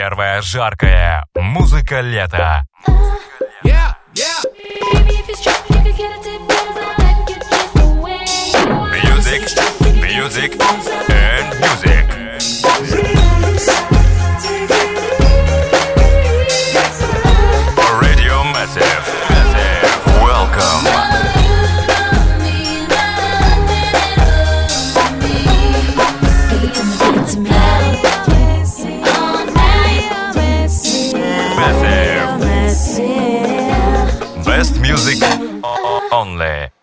Первая жаркая. Музыка лета. Yeah, yeah. Music, music and music. Radio Massive. Massive. Welcome. to me. best music only.